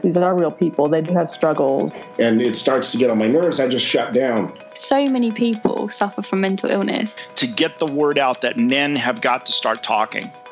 These are real people. They do have struggles. And it starts to get on my nerves. I just shut down. So many people suffer from mental illness. To get the word out that men have got to start talking.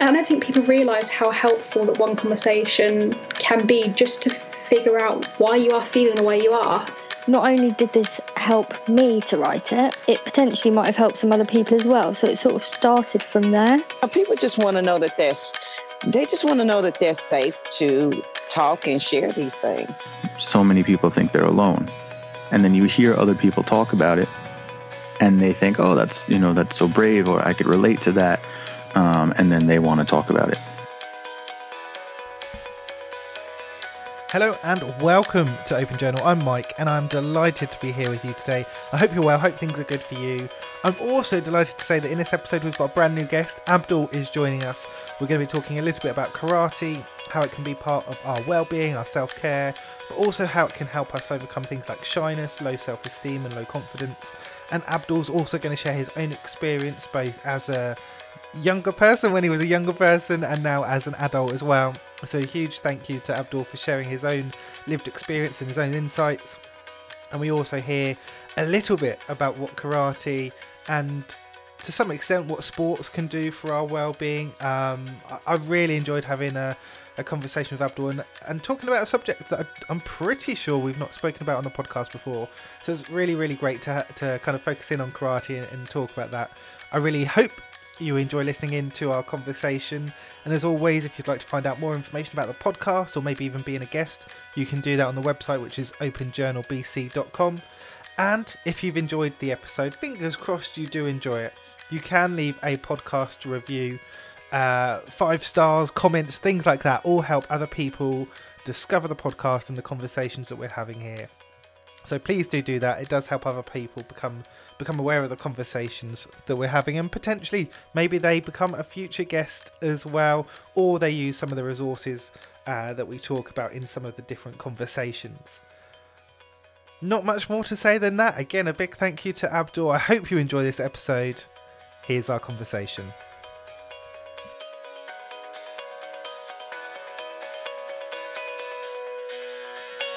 And I don't think people realise how helpful that one conversation can be just to figure out why you are feeling the way you are. Not only did this help me to write it, it potentially might have helped some other people as well. So it sort of started from there. People just want to know that they're, they just want to know that they're safe to talk and share these things. So many people think they're alone. And then you hear other people talk about it and they think, oh, that's, you know, that's so brave or I could relate to that. Um, and then they want to talk about it. Hello and welcome to Open Journal. I'm Mike and I'm delighted to be here with you today. I hope you're well, hope things are good for you. I'm also delighted to say that in this episode we've got a brand new guest. Abdul is joining us. We're going to be talking a little bit about karate, how it can be part of our well-being, our self-care, but also how it can help us overcome things like shyness, low self-esteem and low confidence. And Abdul's also going to share his own experience both as a younger person when he was a younger person and now as an adult as well. So, a huge thank you to Abdul for sharing his own lived experience and his own insights. And we also hear a little bit about what karate and to some extent what sports can do for our well-being. Um, I, I really enjoyed having a, a conversation with Abdul and, and, talking about a subject that I, am pretty sure we've not spoken about on the podcast before. So it's really, really great to to kind of focus in on karate and, and talk about that. I really hope you enjoy listening in to our conversation. And as always, if you'd like to find out more information about the podcast or maybe even being a guest, you can do that on the website, which is openjournalbc.com. And if you've enjoyed the episode, fingers crossed you do enjoy it, you can leave a podcast review. Uh, five stars, comments, things like that all help other people discover the podcast and the conversations that we're having here. So please do do that. It does help other people become become aware of the conversations that we're having, and potentially maybe they become a future guest as well, or they use some of the resources uh, that we talk about in some of the different conversations. Not much more to say than that. Again, a big thank you to Abdul. I hope you enjoy this episode. Here's our conversation.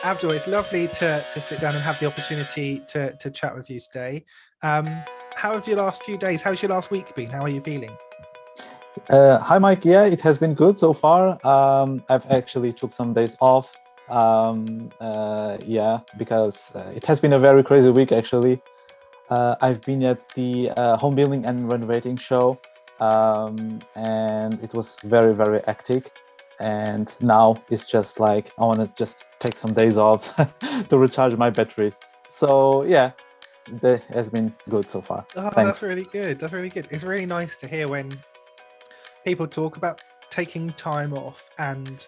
Abdul, it's lovely to, to sit down and have the opportunity to, to chat with you today. Um, how have your last few days, how's your last week been? How are you feeling? Uh, hi, Mike. Yeah, it has been good so far. Um, I've actually took some days off. Um, uh, yeah, because uh, it has been a very crazy week actually. Uh, I've been at the uh, home building and renovating show, um, and it was very very hectic and now it's just like i want to just take some days off to recharge my batteries. So yeah that has been good so far. Oh, that's really good. That's really good. It's really nice to hear when people talk about taking time off and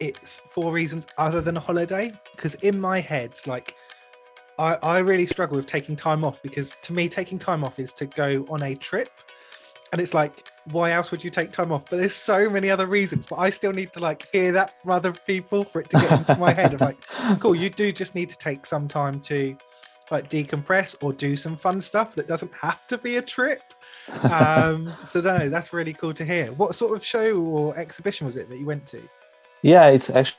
it's for reasons other than a holiday because in my head like I, I really struggle with taking time off because to me taking time off is to go on a trip. And it's like why else would you take time off? But there's so many other reasons but i still need to like hear that from other people for it to get into my head. Of like cool you do just need to take some time to like decompress or do some fun stuff that doesn't have to be a trip. Um so no that's really cool to hear. What sort of show or exhibition was it that you went to? Yeah it's actually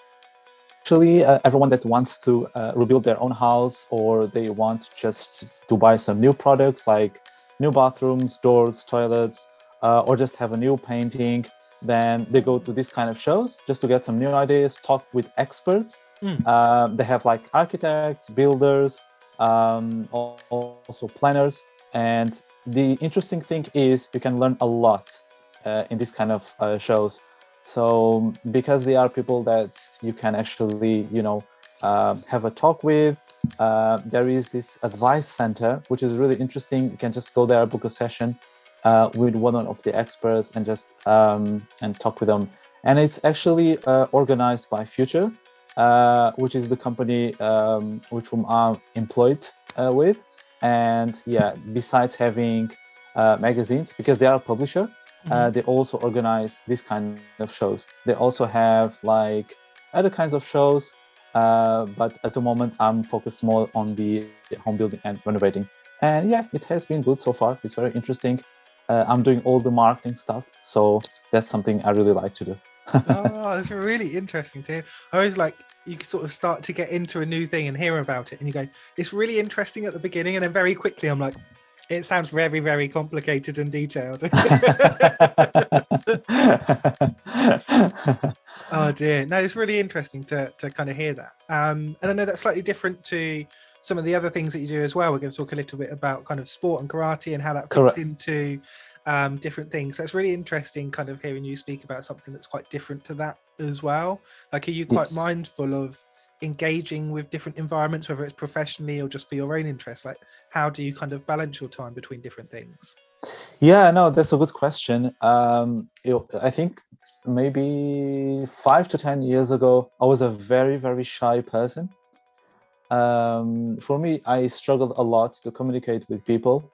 actually uh, everyone that wants to uh, rebuild their own house or they want just to buy some new products like new bathrooms, doors, toilets, uh, or just have a new painting, then they go to these kind of shows just to get some new ideas, talk with experts. Mm. Um, they have like architects, builders, um, also planners. And the interesting thing is you can learn a lot uh, in these kind of uh, shows. So because they are people that you can actually, you know, uh, have a talk with, uh, there is this advice center, which is really interesting. You can just go there, book a session uh, with one of the experts, and just um, and talk with them. And it's actually uh, organized by Future. uh, which is the company um, which whom I'm employed uh, with. And yeah, besides having uh, magazines, because they are a publisher, uh, Mhm. they also organize this kind of shows. They also have like other kinds of shows, uh, but at the moment I'm focused more on the home building and renovating. And yeah, it has been good so far. It's very interesting. Uh, I'm doing all the marketing stuff, so that's something I really like to do. oh, it's really interesting to hear. I always like you sort of start to get into a new thing and hear about it, and you go, "It's really interesting at the beginning," and then very quickly, I'm like, "It sounds very, very complicated and detailed." oh dear, no, it's really interesting to to kind of hear that. Um, and I know that's slightly different to some of the other things that you do as well. We're going to talk a little bit about kind of sport and karate and how that fits Correct. into um, different things. So it's really interesting, kind of hearing you speak about something that's quite different to that as well. Like, are you quite Yes. mindful of engaging with different environments, whether it's professionally or just for your own interest? Like, how do you kind of balance your time between different things? Yeah, no, that's a good question. Um, you I think maybe five to ten years ago, I was a very, very shy person. Um, for me, I struggled a lot to communicate with people,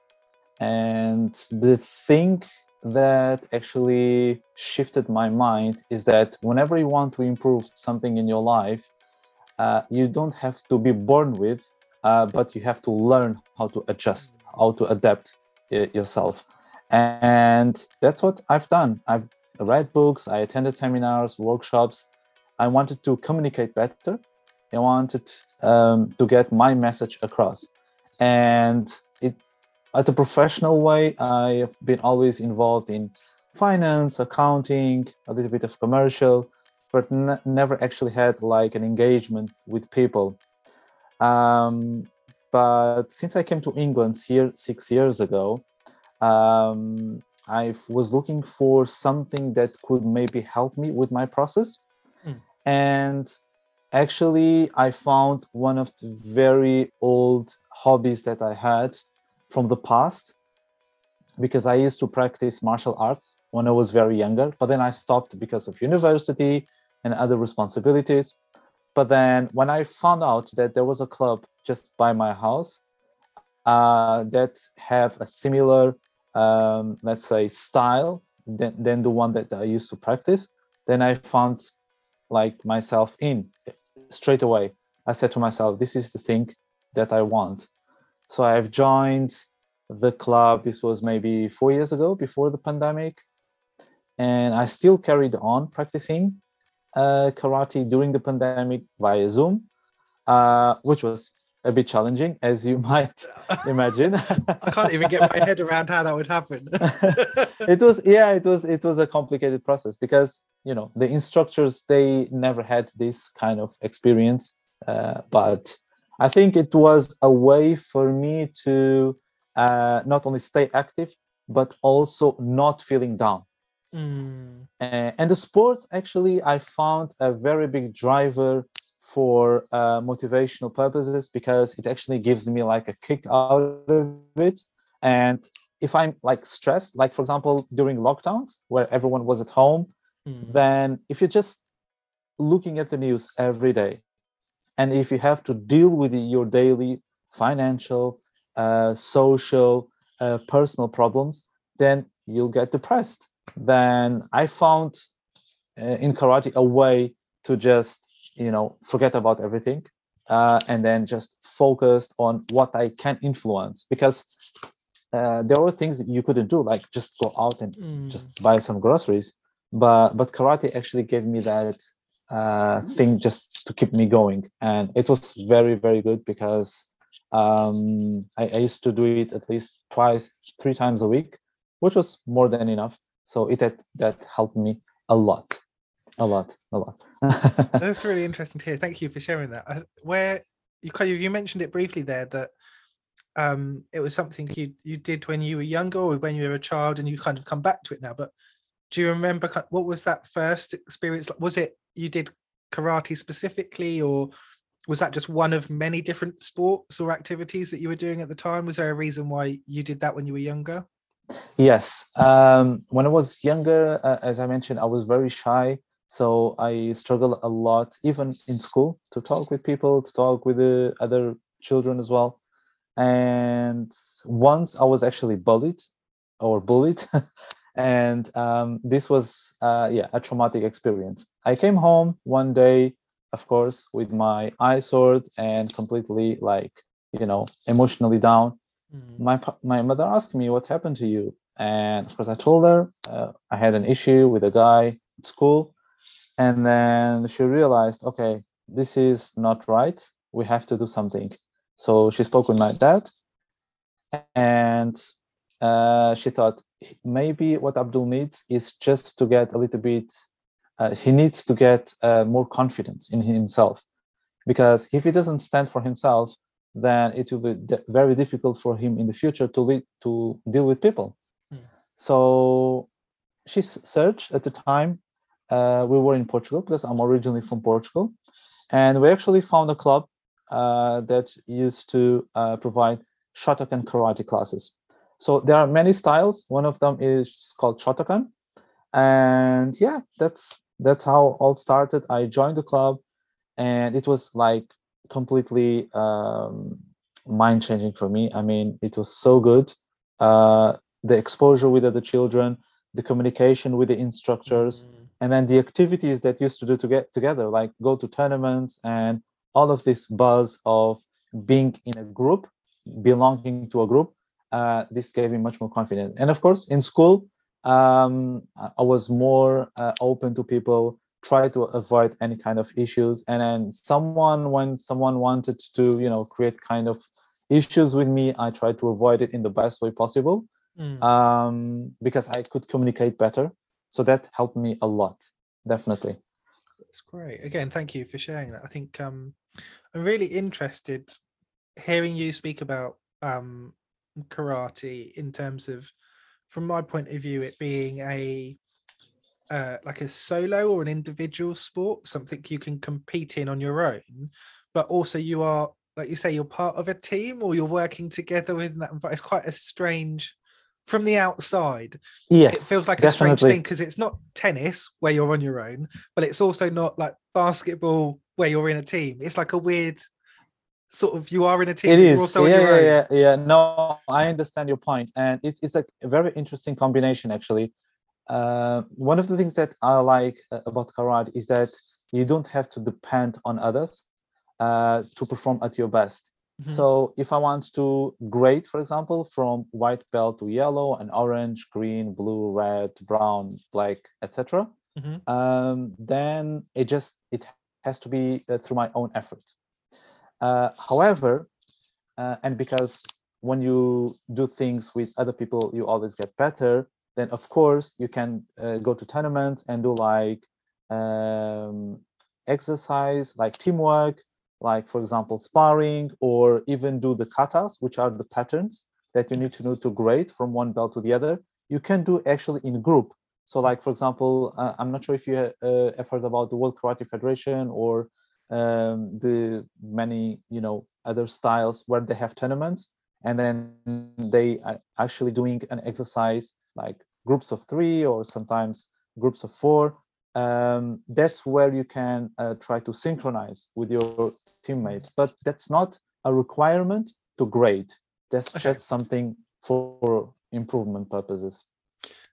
and the thing that actually shifted my mind is that whenever you want to improve something in your life, uh, you don't have to be born with, uh, but you have to learn how to adjust, how to adapt y- yourself. And that's what I've done. I've read books, I attended seminars, workshops. I wanted to communicate better. I wanted um, to get my message across. And it, at a professional way, I have been always involved in finance, accounting, a little bit of commercial, but ne- never actually had like an engagement with people. Um, but since I came to England here six years ago, um, I was looking for something that could maybe help me with my process. Mm. And actually, I found one of the very old hobbies that I had from the past because I used to practice martial arts when I was very younger, but then I stopped because of university and other responsibilities. But then when I found out that there was a club just by my house uh, that have a similar, um, let's say, style than, than the one that I used to practice, then I found like myself in straight away. I said to myself, this is the thing that I want. So I've joined the club. This was maybe four years ago before the pandemic. And I still carried on practicing uh, karate during the pandemic via Zoom, uh, which was a bit challenging, as you might imagine. I can't even get my head around how that would happen. it was yeah it was it was a complicated process because you know the instructors they never had this kind of experience uh, but i think it was a way for me to uh, not only stay active but also not feeling down Mm. uh, and the sports actually i found a very big driver for uh, motivational purposes because it actually gives me like a kick out of it and if i'm like stressed like for example during lockdowns where everyone was at home Mm. then if you're just looking at the news every day and if you have to deal with your daily financial uh, social uh, personal problems then you'll get depressed then i found uh, in karate a way to just you know forget about everything uh, and then just focus on what i can influence because uh, there are things that you couldn't do like just go out and Mm. just buy some groceries but but karate actually gave me that uh, thing just to keep me going and it was very very good because um, I, I used to do it at least twice three times a week which was more than enough so it had, that helped me a lot a lot a lot That's really interesting to hear. Thank you for sharing that. Uh, Where you you mentioned it briefly there that um it was something you you did when you were younger or when you were a child and you kind of come back to it now. But do you remember what was that first experience like? Was it you did karate specifically or was that just one of many different sports or activities that you were doing at the time? Was there a reason why you did that when you were younger? Yes. Um, when I was younger, uh, as I mentioned, I was very shy. So I struggled a lot, even in school, to talk with people, to talk with the other children as well. And once I was actually bullied or bullied. and um, this was, uh, yeah, a traumatic experience. I came home one day, of course, with my eye sword and completely like, you know, emotionally down. My, my mother asked me, What happened to you? And of course, I told her uh, I had an issue with a guy at school. And then she realized, okay, this is not right. We have to do something. So she spoke with my dad. And uh, she thought maybe what Abdul needs is just to get a little bit, uh, he needs to get uh, more confidence in himself. Because if he doesn't stand for himself, then it will be very difficult for him in the future to lead, to deal with people. So she searched at the time. Uh, we were in Portugal because I'm originally from Portugal, and we actually found a club uh, that used to uh, provide Shotokan karate classes. So there are many styles. One of them is called Shotokan, and yeah, that's that's how all started. I joined the club, and it was like completely um, mind changing for me. I mean, it was so good. Uh, the exposure with other children, the communication with the instructors, and then the activities that used to do to get together, like go to tournaments and all of this buzz of being in a group, belonging to a group. Uh, this gave me much more confidence. And of course, in school, um, I was more uh, open to people, try to avoid any kind of issues. And then someone, when someone wanted to, you know, create kind of issues with me, I tried to avoid it in the best way possible Mm. um, because I could communicate better. So that helped me a lot, definitely. That's great. Again, thank you for sharing that. I think um, I'm really interested hearing you speak about um, karate in terms of, from my point of view, it being a uh, like a solo or an individual sport, something you can compete in on your own, but also you are, like you say, you're part of a team or you're working together with that. But it's quite a strange from the outside. Yes, it feels like a strange thing because it's not tennis where you're on your own, but it's also not like basketball where you're in a team. It's like a weird sort of you are in a team, It is. you're also yeah, on your own. yeah, yeah, yeah. No, I understand your point, and it's it's a very interesting combination actually. Uh, one of the things that I like uh, about karate is that you don't have to depend on others uh, to perform at your best. Mhm. So if I want to grade, for example, from white belt to yellow and orange, green, blue, red, brown, black, etc., Mhm. um, then it just it has to be uh, through my own effort. Uh, however, uh, and because when you do things with other people, you always get better. Then of course you can uh, go to tournaments and do like um, exercise, like teamwork, like for example sparring, or even do the katas, which are the patterns that you need to know to grade from one belt to the other. You can do actually in group. So like for example, uh, I'm not sure if you uh, have heard about the World Karate Federation or um, the many you know other styles where they have tournaments and then they are actually doing an exercise like groups of three or sometimes groups of four. Um, that's where you can uh, try to synchronize with your teammates but that's not a requirement to grade. That's just something for improvement purposes.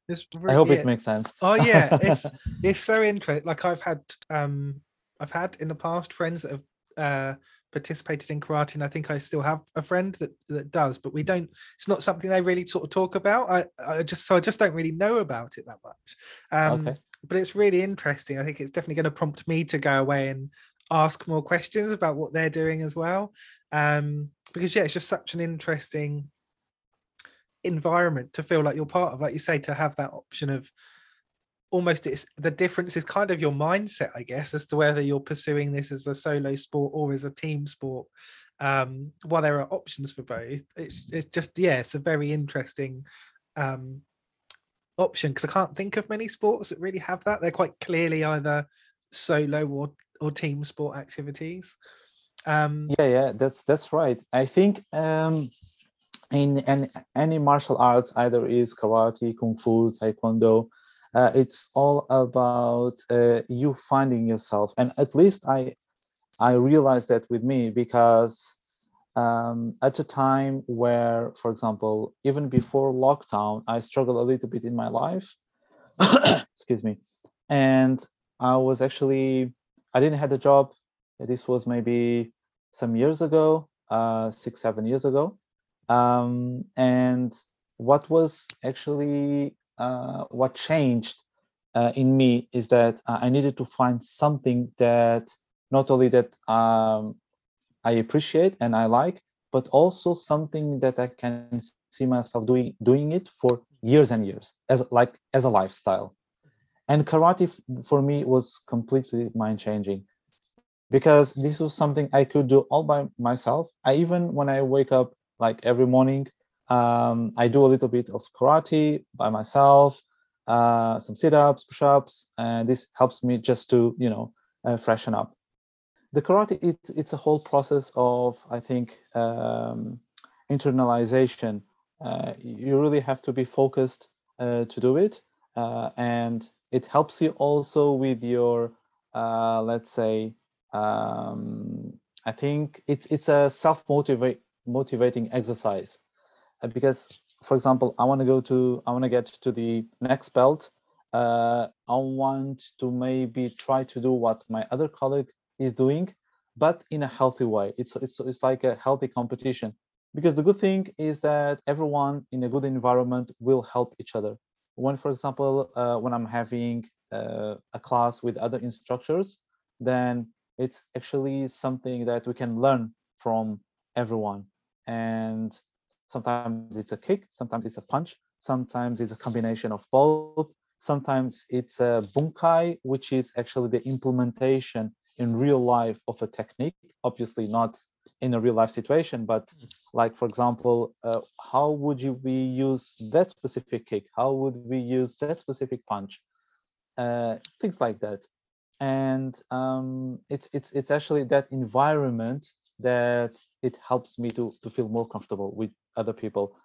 It's i hope yeah, it makes sense. Oh yeah, it's it's so interesting. Like I've had um I've had in the past friends that have uh participated in karate and I think I still have a friend that that does, but we don't it's not something they really sort of talk about. I, I just so I just don't really know about it that much. Um Okay. but it's really interesting. I think it's definitely going to prompt me to go away and ask more questions about what they're doing as well. Um because yeah, it's just such an interesting environment to feel like you're part of like you say to have that option of almost it's the difference is kind of your mindset i guess as to whether you're pursuing this as a solo sport or as a team sport um while there are options for both. It's it's just yeah it's a very interesting um option because i can't think of many sports that really have that. They're quite clearly either solo or or team sport activities. Um yeah yeah that's that's right. I think um in any, any martial arts either is karate kung fu taekwondo uh, it's all about uh, you finding yourself. And at least i i realized that with me because um, at a time where for example even before lockdown i struggled a little bit in my life. Excuse me. And i was actually i didn't have a job. This was maybe some years ago uh, six seven years ago. Um, and what was actually uh, what changed uh, in me is that uh, I needed to find something that not only that um, I appreciate and I like, but also something that I can see myself doing doing it for years and years as like as a lifestyle. And karate for me was completely mind changing because this was something I could do all by myself. I even when I wake up like every morning, um, I do a little bit of karate by myself, uh, some sit-ups, push-ups, and this helps me just to you know uh, freshen up. The karate it's it's a whole process of I think um, internalization. Uh, you really have to be focused uh, to do it, uh, and it helps you also with your uh, let's say um, I think it's it's a self motivating exercise because for example i want to go to i want to get to the next belt. Uh, i want to maybe try to do what my other colleague is doing but in a healthy way. It's it's, it's like a healthy competition. Because the good thing is that everyone in a good environment will help each other. When for example uh, when i'm having uh, a class with other instructors then it's actually something that we can learn from everyone. And sometimes it's a kick sometimes it's a punch sometimes it's a combination of both. Sometimes it's a bunkai which is actually the implementation in real life of a technique obviously not in a real life situation but like for example uh, how would you we use that specific kick? How would we use that specific punch? Uh, things like that. And um, it's it's it's actually that environment that it helps me to to feel more comfortable with other people.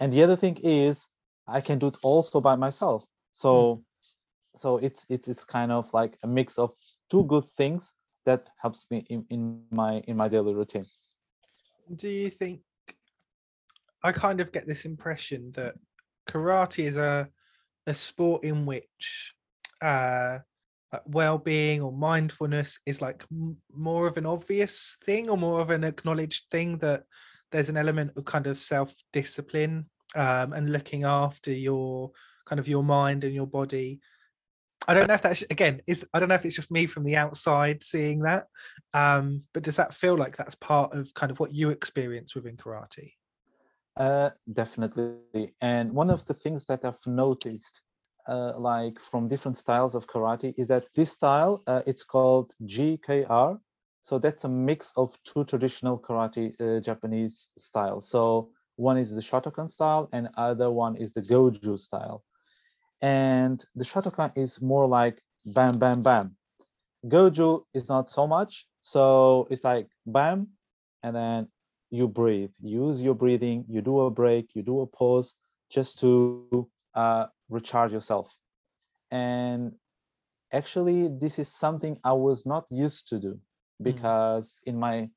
And the other thing is i can do it also by myself. So mm. so it's it's it's kind of like a mix of two good things that helps me in, in my in my daily routine. Do you think i kind of get this impression that karate is a a sport in which uh well-being or mindfulness is like m- more of an obvious thing or more of an acknowledged thing that there's an element of kind of self-discipline um, and looking after your kind of your mind and your body. I don't know if that's again is i don't know if it's just me from the outside seeing that um, but does that feel like that's part of kind of what you experience within karate? Uh, definitely. And one of the things that i've noticed uh, like from different styles of karate is that this style uh, it's called GKR. So that's a mix of two traditional karate uh, Japanese styles. So one is the Shotokan style and other one is the Goju style. And the Shotokan is more like bam, bam, bam. Goju is not so much. So it's like bam, and then you breathe. Use your breathing. You do a break. You do a pause just to uh, recharge yourself. And actually, this is something I was not used to do because mm. in my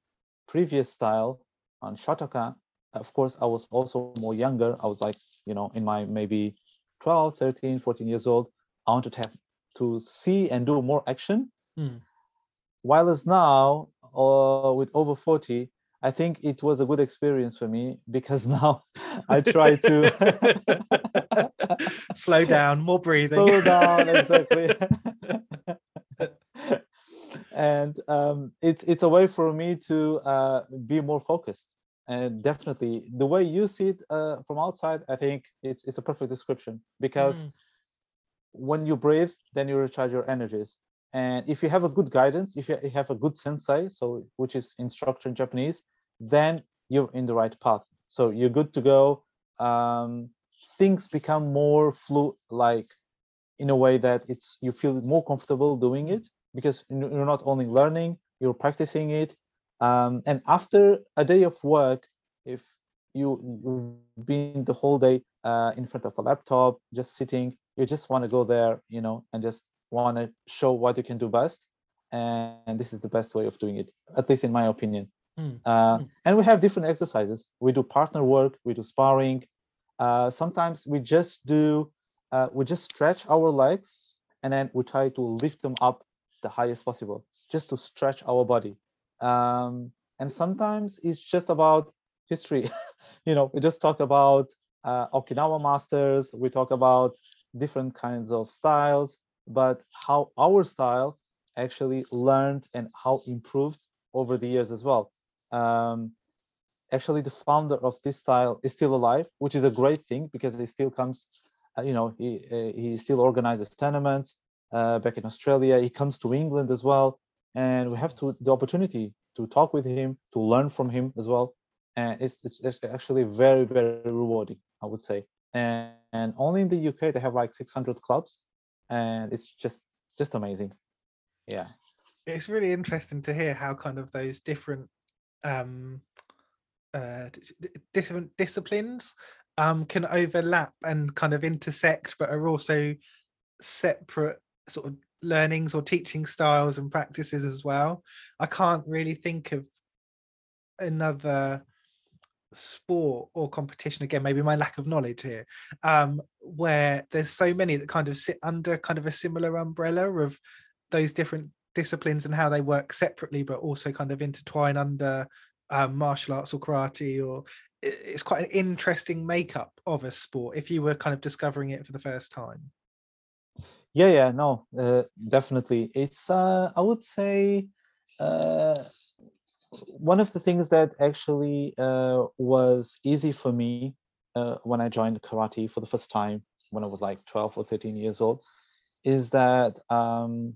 previous style on Shotokan, of course, I was also more younger. I was like, you know, in my maybe 12, 13, 14 years old. I wanted to have to see and do more action. Mm. While as now, uh, with over 40, I think it was a good experience for me because now I try to slow down, more breathing. Slow down, exactly. And um, it's it's a way for me to uh, be more focused. And definitely, the way you see it uh, from outside, I think it's it's a perfect description because mm. when you breathe, then you recharge your energies. And if you have a good guidance, if you have a good sensei, so which is instructor in Japanese, then you're in the right path. So you're good to go. Um, things become more fluid, like in a way that it's you feel more comfortable doing it because you're not only learning, you're practicing it. Um, and after a day of work, if you, you've been the whole day uh, in front of a laptop, just sitting, you just want to go there you know and just want to show what you can do best and this is the best way of doing it at least in my opinion Mm. uh, and we have different exercises we do partner work we do sparring uh, sometimes we just do uh, we just stretch our legs and then we try to lift them up the highest possible just to stretch our body. Um, and sometimes it's just about history. You know we just talk about uh, okinawa masters we talk about different kinds of styles but how our style actually learned and how improved over the years as well. Um, actually the founder of this style is still alive which is a great thing because he still comes uh, you know he uh, he still organizes tournaments uh, back in australia. He comes to england as well. And we have to the opportunity to talk with him to learn from him as well. And it's it's, it's actually very very rewarding i would say. And, and only in the uk they have like 600 clubs. And it's just just amazing. Yeah. It's really interesting to hear how kind of those different um uh different disciplines um can overlap and kind of intersect but are also separate sort of learnings or teaching styles and practices as well. I can't really think of another sport or competition again maybe my lack of knowledge here um where there's so many that kind of sit under kind of a similar umbrella of those different disciplines and how they work separately but also kind of intertwine under um, martial arts or karate or it's quite an interesting makeup of a sport if you were kind of discovering it for the first time yeah yeah no uh, definitely. It's uh, i would say uh, one of the things that actually uh, was easy for me uh, when i joined karate for the first time when i was like 12 or 13 years old is that um,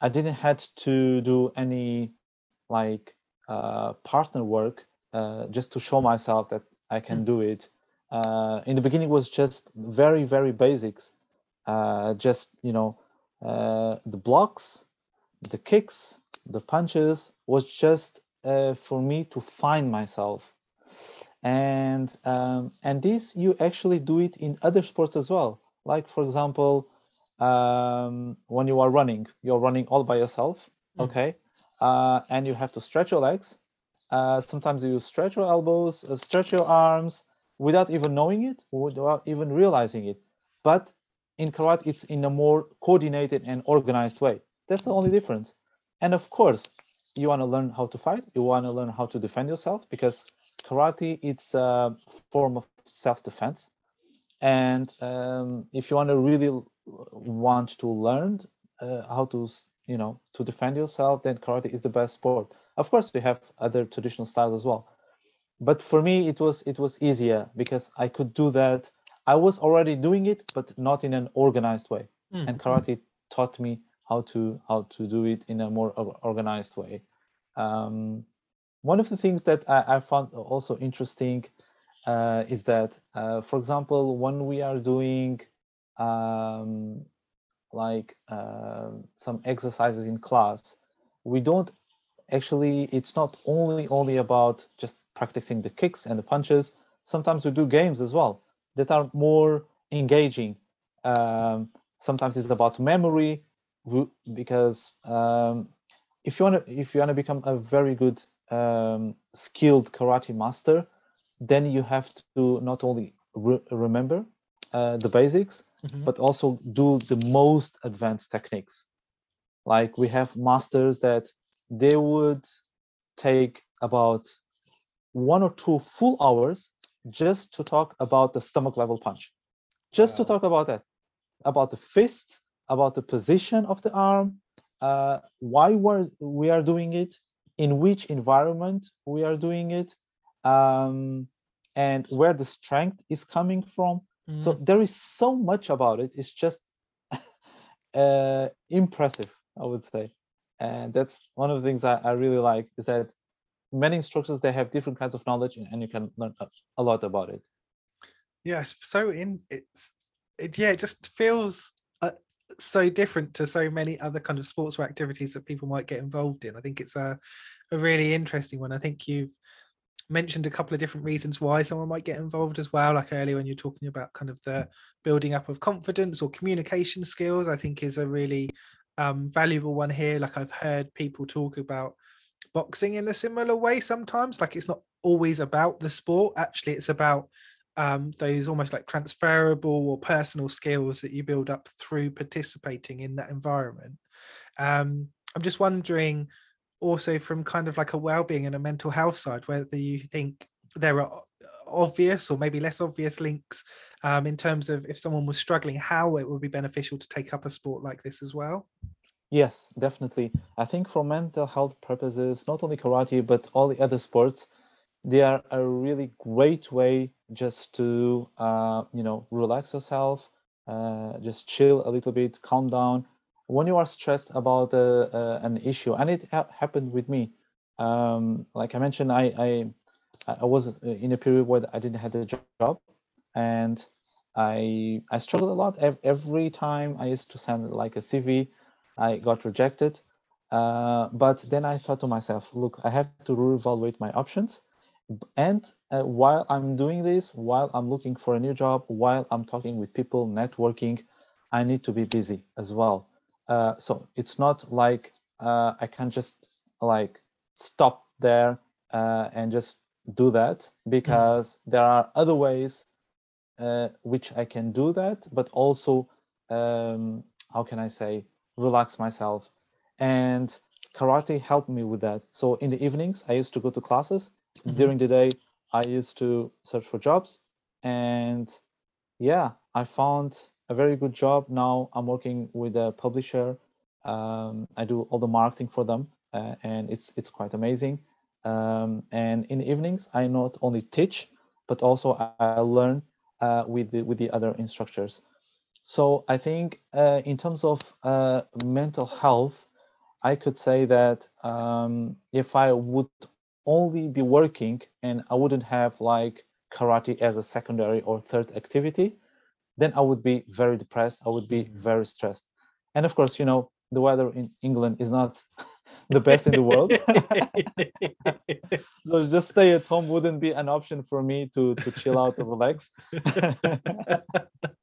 i didn't had to do any like uh, partner work uh, just to show myself that i can do it. Uh, in the beginning it was just very very basics uh, just you know uh, the blocks the kicks the punches was just uh, for me to find myself. And um, and this you actually do it in other sports as well. Like for example um, when you are running you're running all by yourself Mm. okay? Uh, and you have to stretch your legs. Uh, sometimes you stretch your elbows uh, stretch your arms without even knowing it without even realizing it. But in karate it's in a more coordinated and organized way. That's the only difference. And of course you want to learn how to fight you want to learn how to defend yourself because karate it's a form of self-defense. And um, if you want to really want to learn uh, how to you know to defend yourself then karate is the best sport. Of course we have other traditional styles as well. But for me it was it was easier because i could do that i was already doing it but not in an organized way. Mm. and karate taught me how to how to do it in a more organized way. Um, one of the things that i, I found also interesting uh, is that uh, for example when we are doing um, like um some exercises in class we don't actually it's not only only about just practicing the kicks and the punches. Sometimes we do games as well that are more engaging um, sometimes it's about memory because um, if you want to if you want to become a very good um, skilled karate master then you have to not only re- remember uh, the basics Mhm. but also do the most advanced techniques like we have masters that they would take about one or two full hours just to talk about the stomach level punch. Just to talk about that. About the fist about the position of the arm uh, why we're, we are doing it in which environment we are doing it um, and where the strength is coming from. So Mm. there is so much about it. It's just uh, impressive i would say. And that's one of the things I, I really like is that many instructors they have different kinds of knowledge and, you can learn a, a lot about it yes so in it's it yeah it just feels uh, so different to so many other kind of sports or activities that people might get involved in i think it's a, a really interesting one i think you've mentioned a couple of different reasons why someone might get involved as well. Like earlier when you're talking about kind of the building up of confidence or communication skills, I think is a really um, valuable one here. Like I've heard people talk about boxing in a similar way sometimes. Like it's not always about the sport. Actually, it's about um, those almost like transferable or personal skills that you build up through participating in that environment. Um, I'm just wondering also from kind of like a well-being and a mental health side whether you think there are obvious or maybe less obvious links um, in terms of if someone was struggling how it would be beneficial to take up a sport like this as well yes definitely i think for mental health purposes not only karate but all the other sports they are a really great way just to uh, you know relax yourself uh, just chill a little bit calm down when you are stressed about uh, uh, an issue, and it ha- happened with me. Um, like I mentioned, I, I I was in a period where I didn't have a job, and I I struggled a lot. Every time I used to send like a CV, I got rejected. Uh, but then I thought to myself, look, I have to reevaluate my options. And uh, while I'm doing this, while I'm looking for a new job, while I'm talking with people, networking, I need to be busy as well. Uh, so it's not like uh, I can just like stop there uh, and just do that because mm. there are other ways uh, which I can do that, but also um, how can I say relax myself. And karate helped me with that. So in the evenings, I used to go to classes. Mm-hmm. During the day, I used to search for jobs. And yeah, I found a very good job. Now I'm working with a publisher. Um, I do all the marketing for them, uh, and it's it's quite amazing. Um, and in the evenings, I not only teach, but also I, learn uh, with the, with the other instructors. So I think uh, in terms of uh, mental health, I could say that um, if I would only be working and I wouldn't have like karate as a secondary or third activity, then I would be very depressed. I would be mm-hmm. very stressed. And of course, you know, the weather in England is not the best in the world. so just stay at home wouldn't be an option for me to to chill out and relax.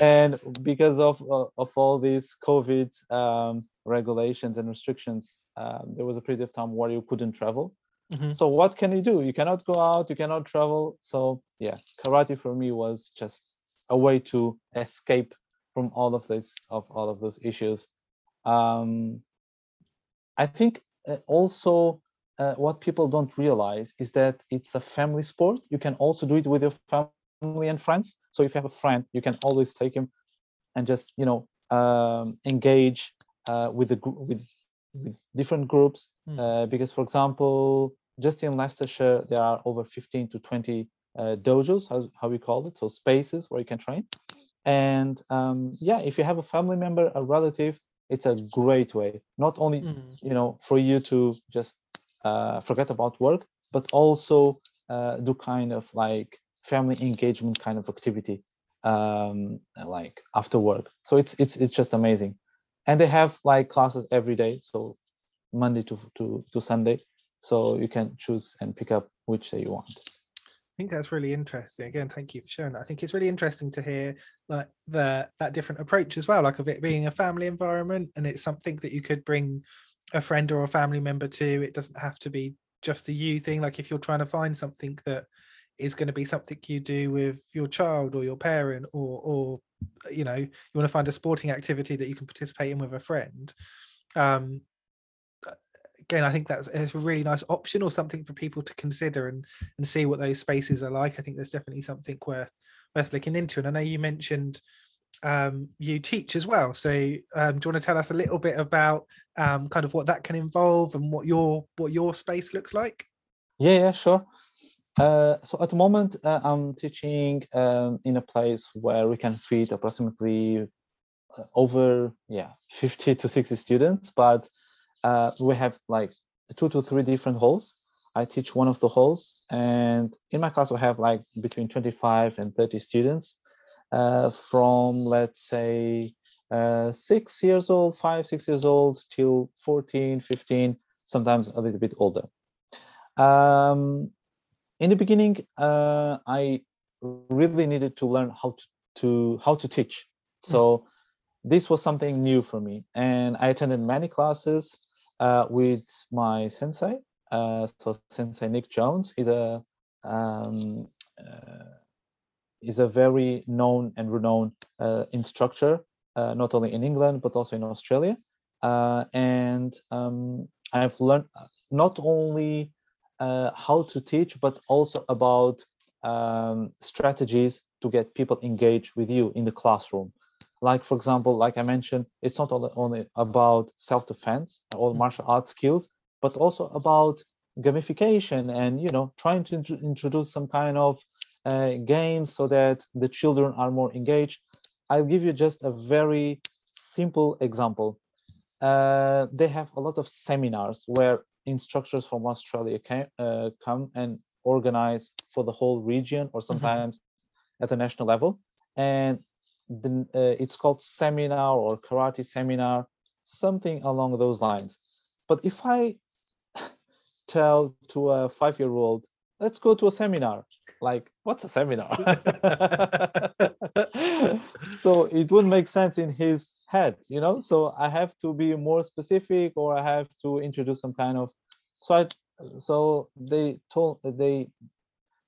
and because of uh, of all these COVID um, regulations and restrictions, um, there was a period of time where you couldn't travel. Mm-hmm. So what can you do? You cannot go out. You cannot travel. So yeah, karate for me was just a way to escape from all of this of all of those issues um, i think uh, also uh, what people don't realize is that it's a family sport you can also do it with your family and friends so if you have a friend you can always take him and just you know um, engage uh, with the group with, with different groups mm. because for example just in leicestershire there are over 15 to 20 uh, dojos, how, how we call it, so spaces where you can train. And um, yeah, if you have a family member, a relative, it's a great way, not only mm. you know for you to just uh, forget about work, but also uh, do kind of like family engagement kind of activity, um, like after work. So it's it's it's just amazing, and they have like classes every day, so Monday to to to Sunday, so you can choose and pick up which day you want I think that's really interesting. Again, thank you for sharing that. I think it's really interesting to hear like the that different approach as well, like of it being a family environment and it's something that you could bring a friend or a family member to. It doesn't have to be just a you thing. Like if you're trying to find something that is going to be something you do with your child or your parent or or you know, you want to find a sporting activity that you can participate in with a friend. Um, again, I think that's a really nice option or something for people to consider and and see what those spaces are like. I think there's definitely something worth worth looking into. And I know you mentioned um, you teach as well. So um, do you want to tell us a little bit about um, kind of what that can involve and what your what your space looks like? Yeah, yeah, sure. Uh, so at the moment, uh, I'm teaching um, in a place where we can feed approximately uh, over yeah 50 to 60 students, but uh, we have like two to three different halls. I teach one of the halls, and in my class we have like between 25 and 30 students from let's say six years old, five, six years old till 14, 15, sometimes a little bit older. Um, in the beginning, uh, I really needed to learn how to, to how to teach. So this was something new for me, and I attended many classes uh, with my sensei. Uh, so Sensei Nick Jones is a um, uh, is a very known and renowned uh, instructor, uh, not only in England but also in Australia. Uh, and um, I've learned not only uh, how to teach, but also about um, strategies to get people engaged with you in the classroom. Like, for example, like I mentioned, it's not only, about self-defense or martial arts skills, but also about gamification and you know trying to int- introduce some kind of uh, games so that the children are more engaged. I'll give you just a very simple example. Uh, they have a lot of seminars where instructors from Australia can, uh, come and organize for the whole region or sometimes at the national level. And the, uh, it's called seminar or karate seminar, something along those lines. But if I tell to a five year old, let's go to a seminar, like, what's a seminar? so it wouldn't make sense in his head, you know? So I have to be more specific or I have to introduce some kind of so I so they told they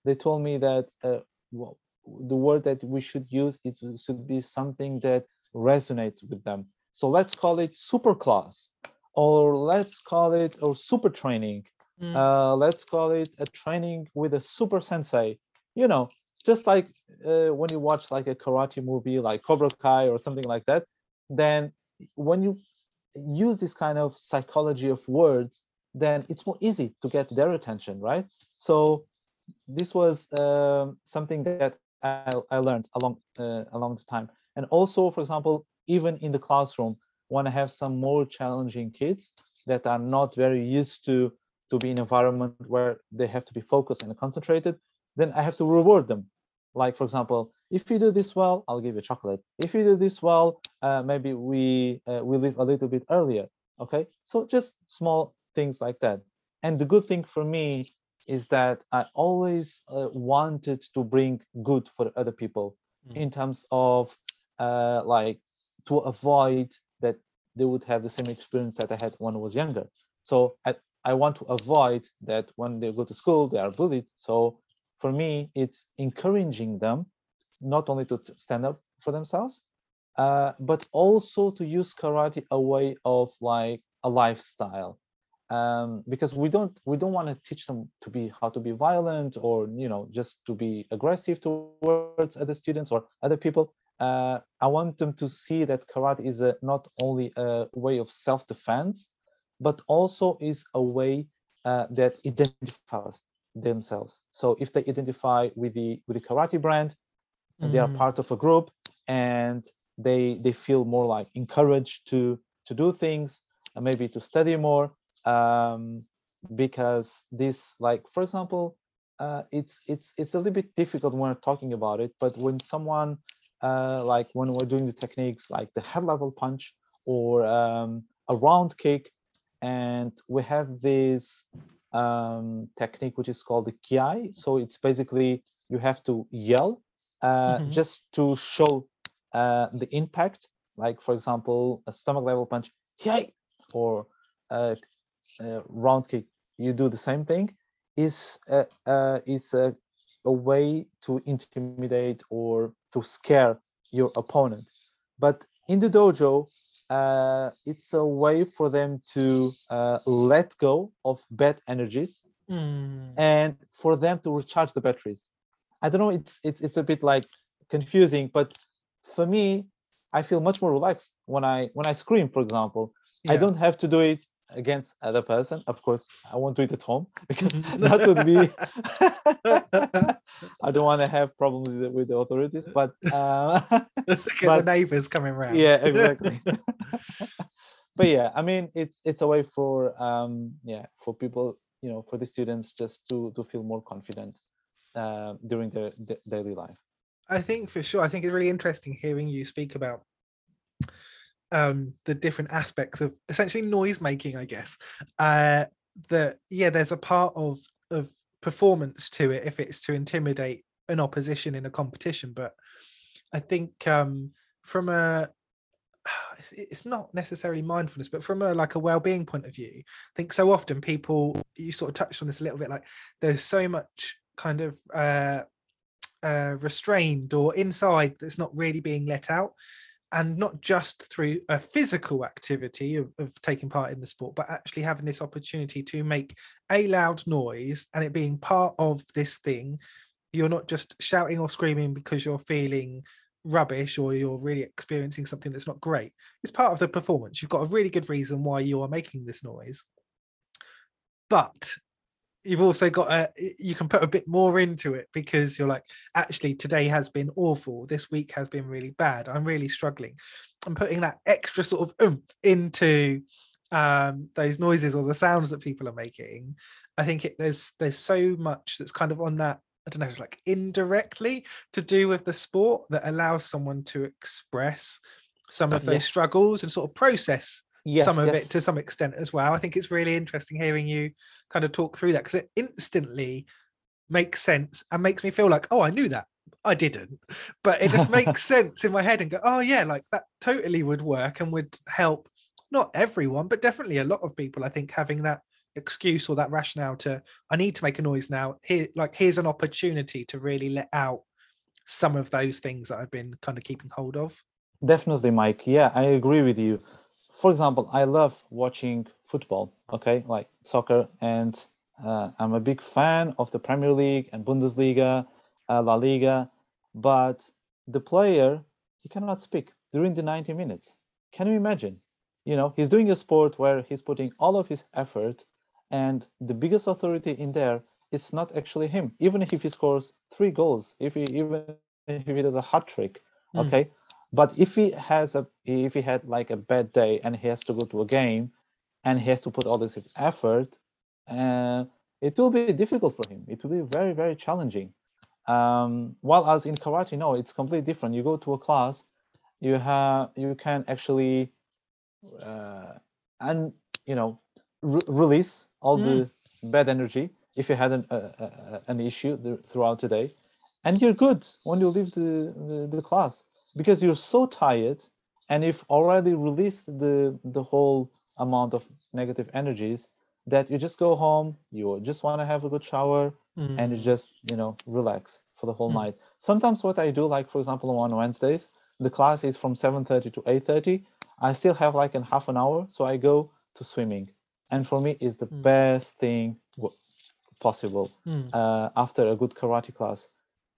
they told me that uh, well, the word that we should use it should be something that resonates with them. So let's call it super class or let's call it or super training. Mm. uh, let's call it a training with a super sensei. You know just like uh, when you watch like a karate movie like cobra kai or something like that then when you use this kind of psychology of words then it's more easy to get their attention right? So this was um, something that I, I learned along uh, along the time. And also for example even in the classroom when i have some more challenging kids that are not very used to to be in an environment where they have to be focused and concentrated then i have to reward them. Like for example if you do this well i'll give you chocolate. If you do this well uh, maybe we uh, we leave a little bit earlier okay? So just small things like that. And the good thing for me is that i always uh, wanted to bring good for other people in terms of uh, like to avoid that they would have the same experience that i had when i was younger. So I, I want to avoid that when they go to school they are bullied. So for me it's encouraging them not only to stand up for themselves uh, but also to use karate a way of like a lifestyle um, because we don't we don't want to teach them to be how to be violent or you know just to be aggressive towards other students or other people uh, i want them to see that karate is a, not only a way of self-defense but also is a way uh, that identifies themselves so if they identify with the with the karate brand they are Mm. part of a group and they they feel more like encouraged to to do things and maybe to study more um, because this like for example uh, it's it's it's a little bit difficult when we're talking about it but when someone uh, like when we're doing the techniques like the head level punch or um, a round kick and we have this um, technique which is called the kiai so it's basically you have to yell uh, Mhm. just to show uh, the impact like for example a stomach level punch yay or a, a round kick you do the same thing is uh, uh, is a, a way to intimidate or to scare your opponent. But in the dojo uh, it's a way for them to uh, let go of bad energies Mm. and for them to recharge the batteries. I don't know it's it's it's a bit like confusing but for me i feel much more relaxed when i when i scream for example. I don't have to do it against other person of course i won't do it at home because that would be i don't want to have problems with the, with the authorities but uh but- the neighbours coming round. yeah exactly but yeah i mean it's it's a way for um yeah for people you know for the students just to to feel more confident uh, during their, da- daily life I think for sure. I think it's really interesting hearing you speak about um, the different aspects of essentially noise making. I guess uh, that yeah, there's a part of of performance to it if it's to intimidate an opposition in a competition but i think um from a it's, not necessarily mindfulness but from a like a well-being point of view i think so often people you sort of touched on this a little bit like there's so much kind of uh uh restrained or inside that's not really being let out and not just through a physical activity of, of, taking part in the sport, but actually having this opportunity to make a loud noise and it being part of this thing. You're not just shouting or screaming because you're feeling rubbish or you're really experiencing something that's not great. It's part of the performance. You've got a really good reason why you are making this noise. But you've also got a you can put a bit more into it because you're like actually today has been awful this week has been really bad i'm really struggling i'm putting that extra sort of oomph into um those noises or the sounds that people are making i think it, there's there's so much that's kind of on that i don't know like indirectly to do with the sport that allows someone to express some of those yes. struggles and sort of process yes, some of yes. it to some extent as well. I think it's really interesting hearing you kind of talk through that because it instantly makes sense and makes me feel like, oh, I knew that. I didn't, but it just makes sense in my head and go, oh, yeah, like that totally would work and would help not everyone, but definitely a lot of people. I think having that excuse or that rationale to, I need to make a noise now. Here, like, here's an opportunity to really let out some of those things that I've been kind of keeping hold of. Definitely, Mike. Yeah, I agree with you for example, I love watching football, okay, like soccer, and uh, I'm a big fan of the Premier League and Bundesliga, uh, La Liga, but the player he cannot speak during the 90 minutes. Can you imagine? You know, he's doing a sport where he's putting all of his effort, and the biggest authority in there it's not actually him. Even if he scores three goals, if he even if he does a hat trick, mm. okay, but if he has a if he had like a bad day and he has to go to a game and he has to put all this effort, uh, it will be difficult for him. It will be very, very challenging. Um, while as in karate, no, it's completely different. You go to a class, you have you can actually uh, and you know re- release all mm. the bad energy if you had an, uh, an issue throughout the day, and you're good when you leave the, the, the class because you're so tired and you've already released the the whole amount of negative energies that you just go home you just want to have a good shower mm. and you just you know relax for the whole mm. night sometimes what i do like for example on wednesdays the class is from 7.30 to 8.30 i still have like in half an hour so i go to swimming and for me is the mm. best thing possible mm. uh, after a good karate class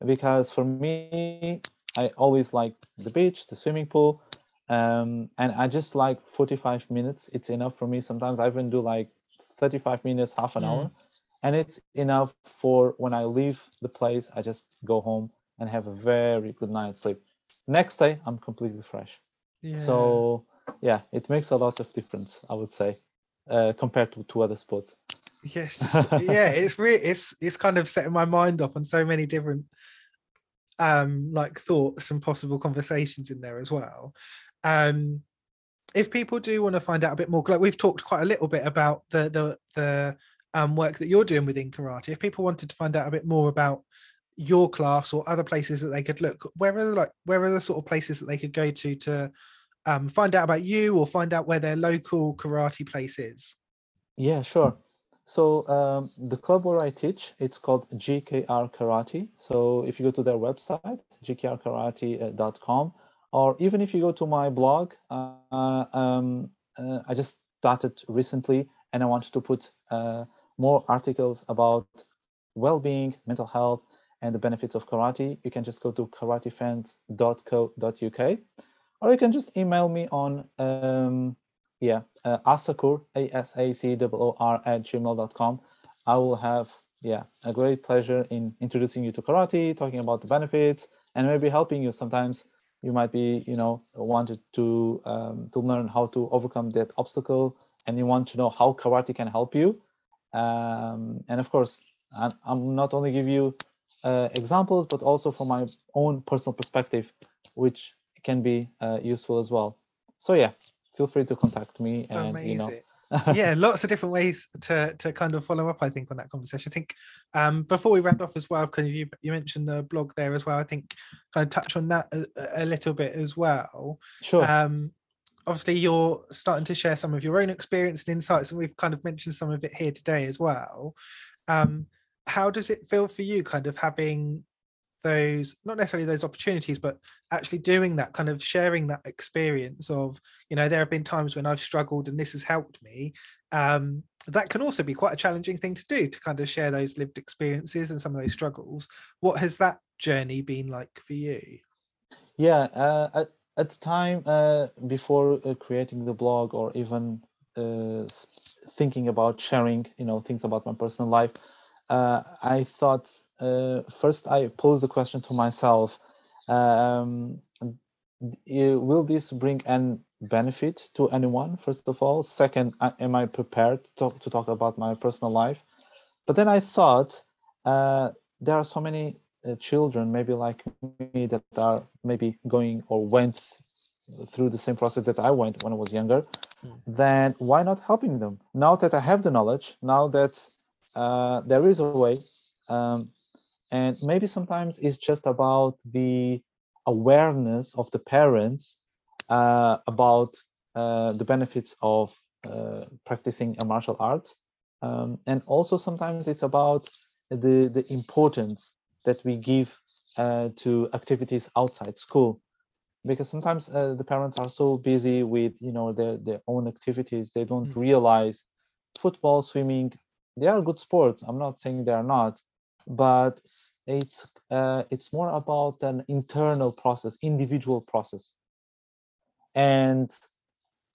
because for me I always like the beach, the swimming pool, um, and I just like 45 minutes. It's enough for me. Sometimes I even do like 35 minutes, half an mm. hour, and it's enough for when I leave the place. I just go home and have a very good night's sleep. Next day, I'm completely fresh. Yeah. So yeah, it makes a lot of difference. I would say uh, compared to, to other sports. Yes, just, yeah, it's really it's it's kind of setting my mind up on so many different um like thoughts and possible conversations in there as well. Um if people do want to find out a bit more like we've talked quite a little bit about the the the um work that you're doing within karate. If people wanted to find out a bit more about your class or other places that they could look where are the, like where are the sort of places that they could go to to um find out about you or find out where their local karate place is? Yeah sure so um, the club where I teach, it's called GKR Karate. So if you go to their website, gkrkarate.com, or even if you go to my blog, uh, um, uh, I just started recently and I want to put uh, more articles about well-being, mental health, and the benefits of karate. You can just go to karatefans.co.uk, or you can just email me on um, yeah, uh, asakur, A-S-A-C-O-O-R at gmail.com. I will have, yeah, a great pleasure in introducing you to karate, talking about the benefits, and maybe helping you. Sometimes you might be, you know, wanted to um, to learn how to overcome that obstacle, and you want to know how karate can help you. Um, and of course, I'm, I'm not only give you uh, examples, but also from my own personal perspective, which can be uh, useful as well. So yeah, feel free to contact me and Amazing. you know yeah, lots of different ways to to kind of follow up. I think on that conversation. I think um, before we round off as well, of you you mentioned the blog there as well. I think kind of touch on that a, a little bit as well. Sure. Um, obviously, you're starting to share some of your own experience and insights, and we've kind of mentioned some of it here today as well. Um, how does it feel for you, kind of having those not necessarily those opportunities but actually doing that kind of sharing that experience of you know there have been times when i've struggled and this has helped me um that can also be quite a challenging thing to do to kind of share those lived experiences and some of those struggles. What has that journey been like for you? Yeah uh, at, at the time uh, before uh, creating the blog or even uh, thinking about sharing you know things about my personal life uh, i thought uh, first I pose the question to myself: um, Will this bring an benefit to anyone? First of all, second, am I prepared to talk, to talk about my personal life? But then I thought uh, there are so many uh, children, maybe like me, that are maybe going or went through the same process that I went when I was younger. Mm. Then why not helping them? Now that I have the knowledge, now that uh, there is a way, um, and maybe sometimes it's just about the awareness of the parents uh, about uh, the benefits of uh, practicing a martial art um, and also sometimes it's about the the importance that we give uh, to activities outside school. Because sometimes uh, the parents are so busy with you know their, their own activities they don't mm-hmm. realize football swimming they are good sports. I'm not saying they are not but it's uh, it's more about an internal process, individual process. And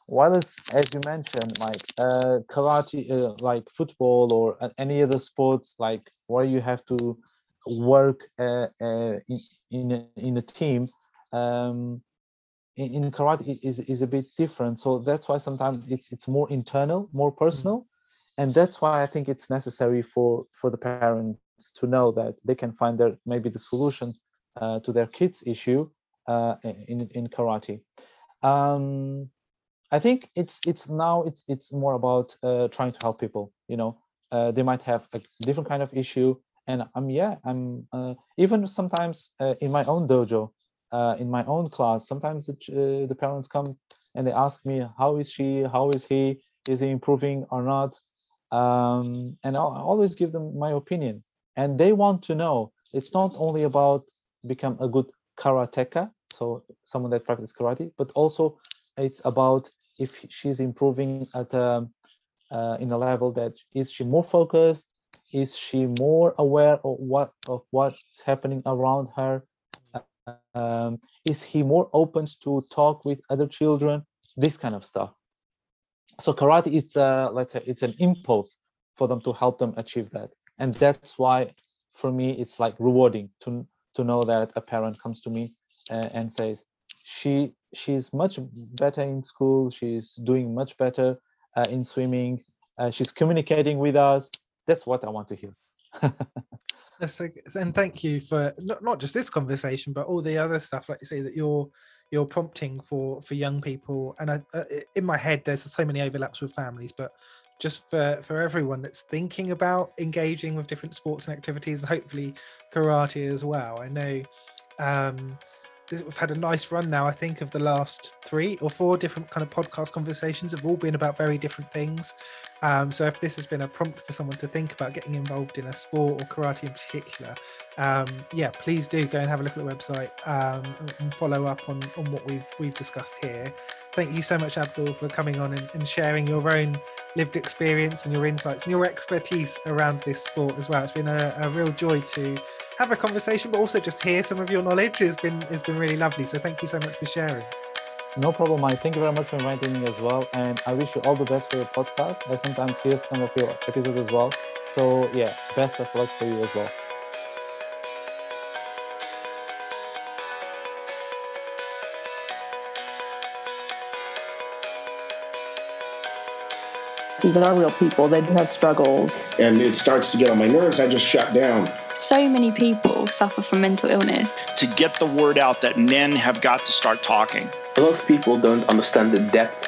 while as, as you mentioned, like uh, karate, uh, like football or any other sports, like where you have to work uh, uh, in in a, in a team, um, in, in karate is is a bit different. So that's why sometimes it's it's more internal, more mm-hmm. personal. And that's why I think it's necessary for for the parents to know that they can find their maybe the solution uh, to their kids issue uh, in in karate. Um, I think it's it's now it's it's more about uh, trying to help people. You know, uh, they might have a different kind of issue, and I'm yeah I'm uh, even sometimes uh, in my own dojo, in my own class. Sometimes the, the parents come and they ask me how is she, how is he, is he improving or not, um, and I'll always give them my opinion. And they want to know it's not only about become a good karateka so someone that practices karate but also it's about if she's improving at a, um, uh, in a level that is she more focused? Is she more aware of what of what's happening around her? Um, is he more open to talk with other children? This kind of stuff so karate is uh, let's say it's an impulse for them to help them achieve that. And that's why for me it's like rewarding to to know that a parent comes to me uh, and says she she's much better in school. She's doing much better uh, in swimming. Uh, she's communicating with us. That's what i want to hear. And thank you for not, not just this conversation but all the other stuff like you say that you're you're prompting for for young people. And I, uh, in my head there's so many overlaps with families but just for for everyone that's thinking about engaging with different sports and activities and hopefully karate as well. I know um we've had a nice run now i think of the last three or four different kind of podcast conversations have all been about very different things. Um, so if this has been a prompt for someone to think about getting involved in a sport or karate in particular um, yeah please do go and have a look at the website um, and follow up on on what we've we've discussed here thank you so much abdul for coming on and, and sharing your own lived experience and your insights and your expertise around this sport as well it's been a, a real joy to have a conversation but also just hear some of your knowledge has been has been really lovely so thank you so much for sharing no problem, Mike. Thank you very much for inviting me as well. And I wish you all the best for your podcast. I sometimes hear some of your episodes as well. So, yeah, best of luck for you as well. These are real people. They do have struggles. And it starts to get on my nerves. I just shut down. So many people suffer from mental illness. To get the word out that men have got to start talking. A lot of people don't understand the depth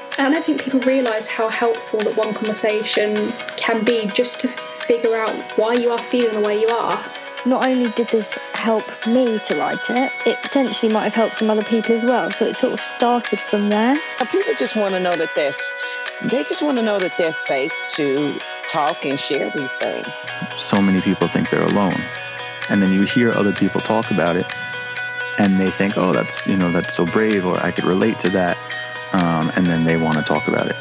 And I don't think people realise how helpful that one conversation can be just to figure out why you are feeling the way you are. Not only did this help me to write it, it potentially might have helped some other people as well. So it sort of started from there. People just want to know that they're, they just want to know that they're safe to talk and share these things. So many people think they're alone. And then you hear other people talk about it and they think, oh, that's, you know, that's so brave or I could relate to that. Um, and then they want to talk about it.